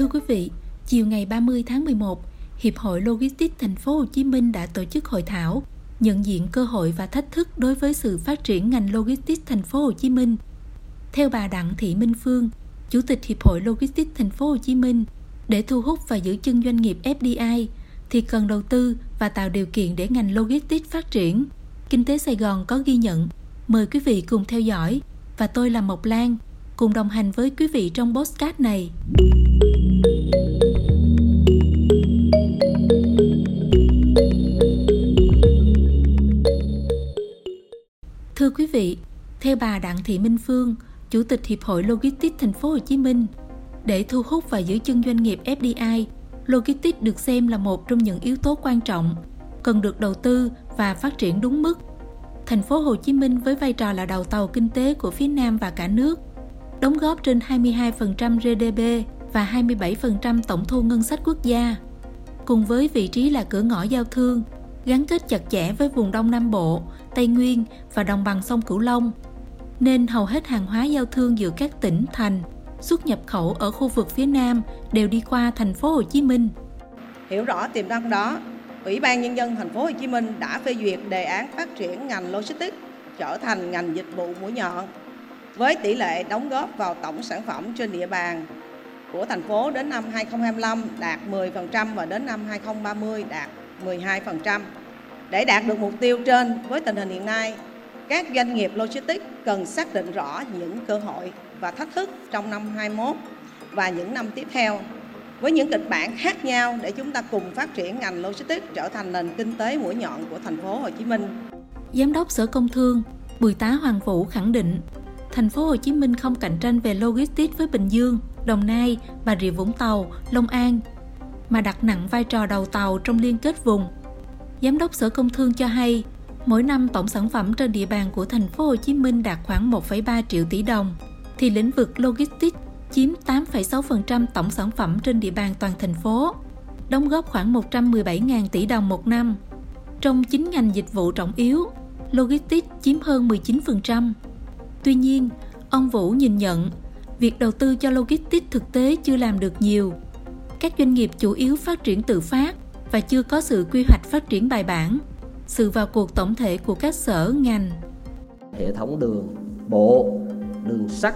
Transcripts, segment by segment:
Thưa quý vị, chiều ngày 30 tháng 11, Hiệp hội Logistics Thành phố Hồ Chí Minh đã tổ chức hội thảo nhận diện cơ hội và thách thức đối với sự phát triển ngành logistics Thành phố Hồ Chí Minh. Theo bà Đặng Thị Minh Phương, Chủ tịch Hiệp hội Logistics Thành phố Hồ Chí Minh, để thu hút và giữ chân doanh nghiệp FDI thì cần đầu tư và tạo điều kiện để ngành logistics phát triển. Kinh tế Sài Gòn có ghi nhận. Mời quý vị cùng theo dõi và tôi là Mộc Lan, cùng đồng hành với quý vị trong podcast này. Thưa quý vị, theo bà Đặng Thị Minh Phương, Chủ tịch Hiệp hội Logistics Thành phố Hồ Chí Minh, để thu hút và giữ chân doanh nghiệp FDI, logistics được xem là một trong những yếu tố quan trọng, cần được đầu tư và phát triển đúng mức. Thành phố Hồ Chí Minh với vai trò là đầu tàu kinh tế của phía Nam và cả nước, đóng góp trên 22% GDP và 27% tổng thu ngân sách quốc gia. Cùng với vị trí là cửa ngõ giao thương, gắn kết chặt chẽ với vùng Đông Nam Bộ, Tây Nguyên và đồng bằng sông Cửu Long, nên hầu hết hàng hóa giao thương giữa các tỉnh, thành, xuất nhập khẩu ở khu vực phía Nam đều đi qua thành phố Hồ Chí Minh. Hiểu rõ tiềm năng đó, Ủy ban nhân dân thành phố Hồ Chí Minh đã phê duyệt đề án phát triển ngành logistics trở thành ngành dịch vụ mũi nhọn với tỷ lệ đóng góp vào tổng sản phẩm trên địa bàn của thành phố đến năm 2025 đạt 10% và đến năm 2030 đạt 12%. Để đạt được mục tiêu trên với tình hình hiện nay, các doanh nghiệp logistics cần xác định rõ những cơ hội và thách thức trong năm 21 và những năm tiếp theo với những kịch bản khác nhau để chúng ta cùng phát triển ngành logistics trở thành nền kinh tế mũi nhọn của thành phố Hồ Chí Minh. Giám đốc Sở Công Thương Bùi Tá Hoàng Vũ khẳng định, thành phố Hồ Chí Minh không cạnh tranh về logistics với Bình Dương, Đồng Nai, Bà Rịa Vũng Tàu, Long An, mà đặt nặng vai trò đầu tàu trong liên kết vùng. Giám đốc Sở Công Thương cho hay, mỗi năm tổng sản phẩm trên địa bàn của thành phố Hồ Chí Minh đạt khoảng 1,3 triệu tỷ đồng, thì lĩnh vực logistics chiếm 8,6% tổng sản phẩm trên địa bàn toàn thành phố, đóng góp khoảng 117.000 tỷ đồng một năm. Trong 9 ngành dịch vụ trọng yếu, logistics chiếm hơn 19%. Tuy nhiên, ông Vũ nhìn nhận, việc đầu tư cho logistics thực tế chưa làm được nhiều. Các doanh nghiệp chủ yếu phát triển tự phát và chưa có sự quy hoạch phát triển bài bản, sự vào cuộc tổng thể của các sở ngành. Hệ thống đường bộ, đường sắt,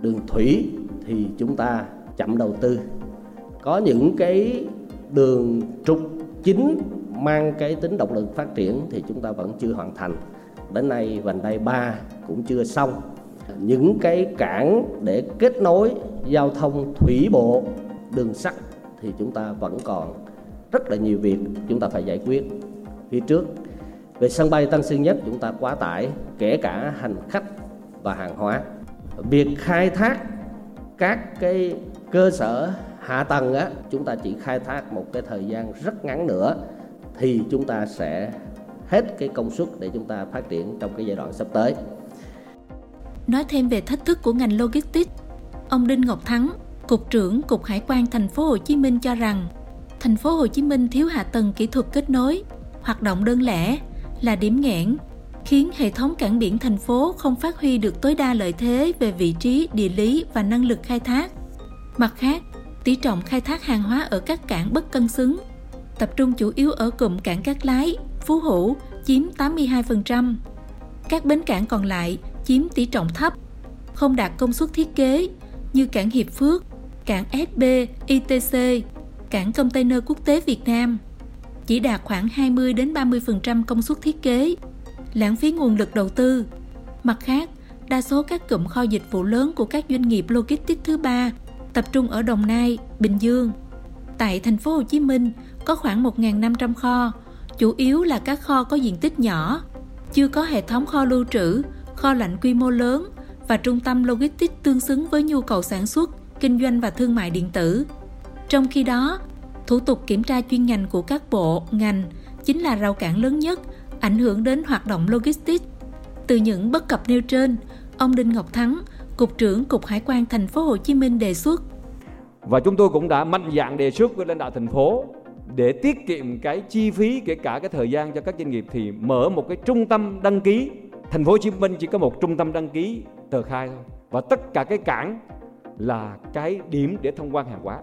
đường thủy thì chúng ta chậm đầu tư. Có những cái đường trục chính mang cái tính động lực phát triển thì chúng ta vẫn chưa hoàn thành. Đến nay vành đai 3 cũng chưa xong. Những cái cảng để kết nối giao thông thủy bộ, đường sắt thì chúng ta vẫn còn rất là nhiều việc chúng ta phải giải quyết phía trước về sân bay Tân Sơn Nhất chúng ta quá tải kể cả hành khách và hàng hóa việc khai thác các cái cơ sở hạ tầng á chúng ta chỉ khai thác một cái thời gian rất ngắn nữa thì chúng ta sẽ hết cái công suất để chúng ta phát triển trong cái giai đoạn sắp tới. Nói thêm về thách thức của ngành logistics, ông Đinh Ngọc Thắng, cục trưởng Cục Hải quan thành phố Hồ Chí Minh cho rằng thành phố Hồ Chí Minh thiếu hạ tầng kỹ thuật kết nối, hoạt động đơn lẻ là điểm nghẽn, khiến hệ thống cảng biển thành phố không phát huy được tối đa lợi thế về vị trí, địa lý và năng lực khai thác. Mặt khác, tỷ trọng khai thác hàng hóa ở các cảng bất cân xứng, tập trung chủ yếu ở cụm cảng Cát Lái, Phú Hữu chiếm 82%. Các bến cảng còn lại chiếm tỷ trọng thấp, không đạt công suất thiết kế như cảng Hiệp Phước, cảng SB, ITC, cảng container quốc tế Việt Nam chỉ đạt khoảng 20 đến 30% công suất thiết kế, lãng phí nguồn lực đầu tư. Mặt khác, đa số các cụm kho dịch vụ lớn của các doanh nghiệp logistics thứ ba tập trung ở Đồng Nai, Bình Dương. Tại thành phố Hồ Chí Minh có khoảng 1.500 kho, chủ yếu là các kho có diện tích nhỏ, chưa có hệ thống kho lưu trữ, kho lạnh quy mô lớn và trung tâm logistics tương xứng với nhu cầu sản xuất, kinh doanh và thương mại điện tử. Trong khi đó, thủ tục kiểm tra chuyên ngành của các bộ, ngành chính là rào cản lớn nhất ảnh hưởng đến hoạt động logistics. Từ những bất cập nêu trên, ông Đinh Ngọc Thắng, cục trưởng Cục Hải quan thành phố Hồ Chí Minh đề xuất và chúng tôi cũng đã mạnh dạng đề xuất với lãnh đạo thành phố để tiết kiệm cái chi phí kể cả cái thời gian cho các doanh nghiệp thì mở một cái trung tâm đăng ký thành phố Hồ Chí Minh chỉ có một trung tâm đăng ký tờ khai thôi và tất cả cái cảng là cái điểm để thông quan hàng hóa.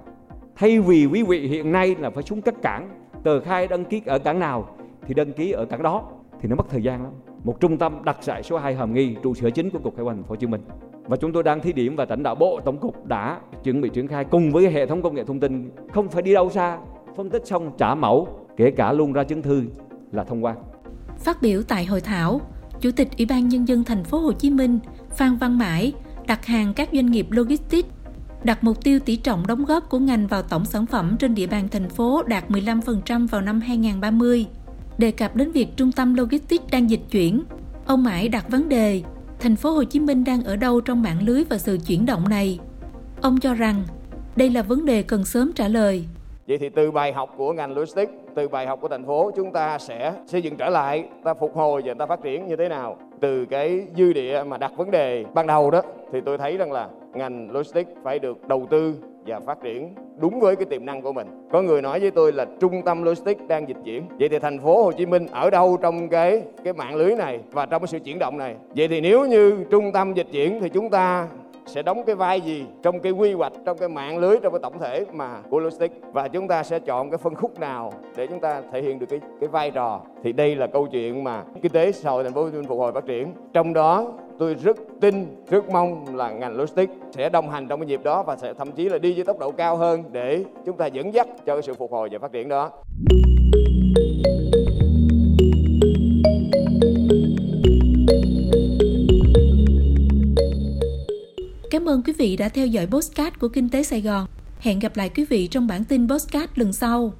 Thay vì quý vị hiện nay là phải xuống các cảng tờ khai đăng ký ở cảng nào thì đăng ký ở cảng đó thì nó mất thời gian lắm. Một trung tâm đặt tại số 2 Hàm Nghi trụ sở chính của cục hải quan thành phố Hồ Chí Minh. Và chúng tôi đang thí điểm và lãnh đạo bộ tổng cục đã chuẩn bị triển khai cùng với hệ thống công nghệ thông tin. Không phải đi đâu xa phân tích xong trả mẫu kể cả luôn ra chứng thư là thông quan. Phát biểu tại hội thảo, Chủ tịch Ủy ban nhân dân thành phố Hồ Chí Minh Phan Văn Mãi đặt hàng các doanh nghiệp logistics đặt mục tiêu tỷ trọng đóng góp của ngành vào tổng sản phẩm trên địa bàn thành phố đạt 15% vào năm 2030. Đề cập đến việc trung tâm logistics đang dịch chuyển, ông Mãi đặt vấn đề thành phố Hồ Chí Minh đang ở đâu trong mạng lưới và sự chuyển động này. Ông cho rằng đây là vấn đề cần sớm trả lời. Vậy thì từ bài học của ngành logistics, từ bài học của thành phố chúng ta sẽ xây dựng trở lại, ta phục hồi và ta phát triển như thế nào. Từ cái dư địa mà đặt vấn đề ban đầu đó thì tôi thấy rằng là ngành logistics phải được đầu tư và phát triển đúng với cái tiềm năng của mình. Có người nói với tôi là trung tâm logistics đang dịch chuyển. Vậy thì thành phố Hồ Chí Minh ở đâu trong cái cái mạng lưới này và trong cái sự chuyển động này? Vậy thì nếu như trung tâm dịch chuyển thì chúng ta sẽ đóng cái vai gì trong cái quy hoạch, trong cái mạng lưới, trong cái tổng thể mà của logistics. Và chúng ta sẽ chọn cái phân khúc nào để chúng ta thể hiện được cái cái vai trò. Thì đây là câu chuyện mà kinh tế xã hội thành phố Hồ Chí Minh phục hồi phát triển. Trong đó, tôi rất tin, rất mong là ngành logistics sẽ đồng hành trong cái dịp đó và sẽ thậm chí là đi với tốc độ cao hơn để chúng ta dẫn dắt cho cái sự phục hồi và phát triển đó. Cảm ơn quý vị đã theo dõi postcard của Kinh tế Sài Gòn. Hẹn gặp lại quý vị trong bản tin postcard lần sau.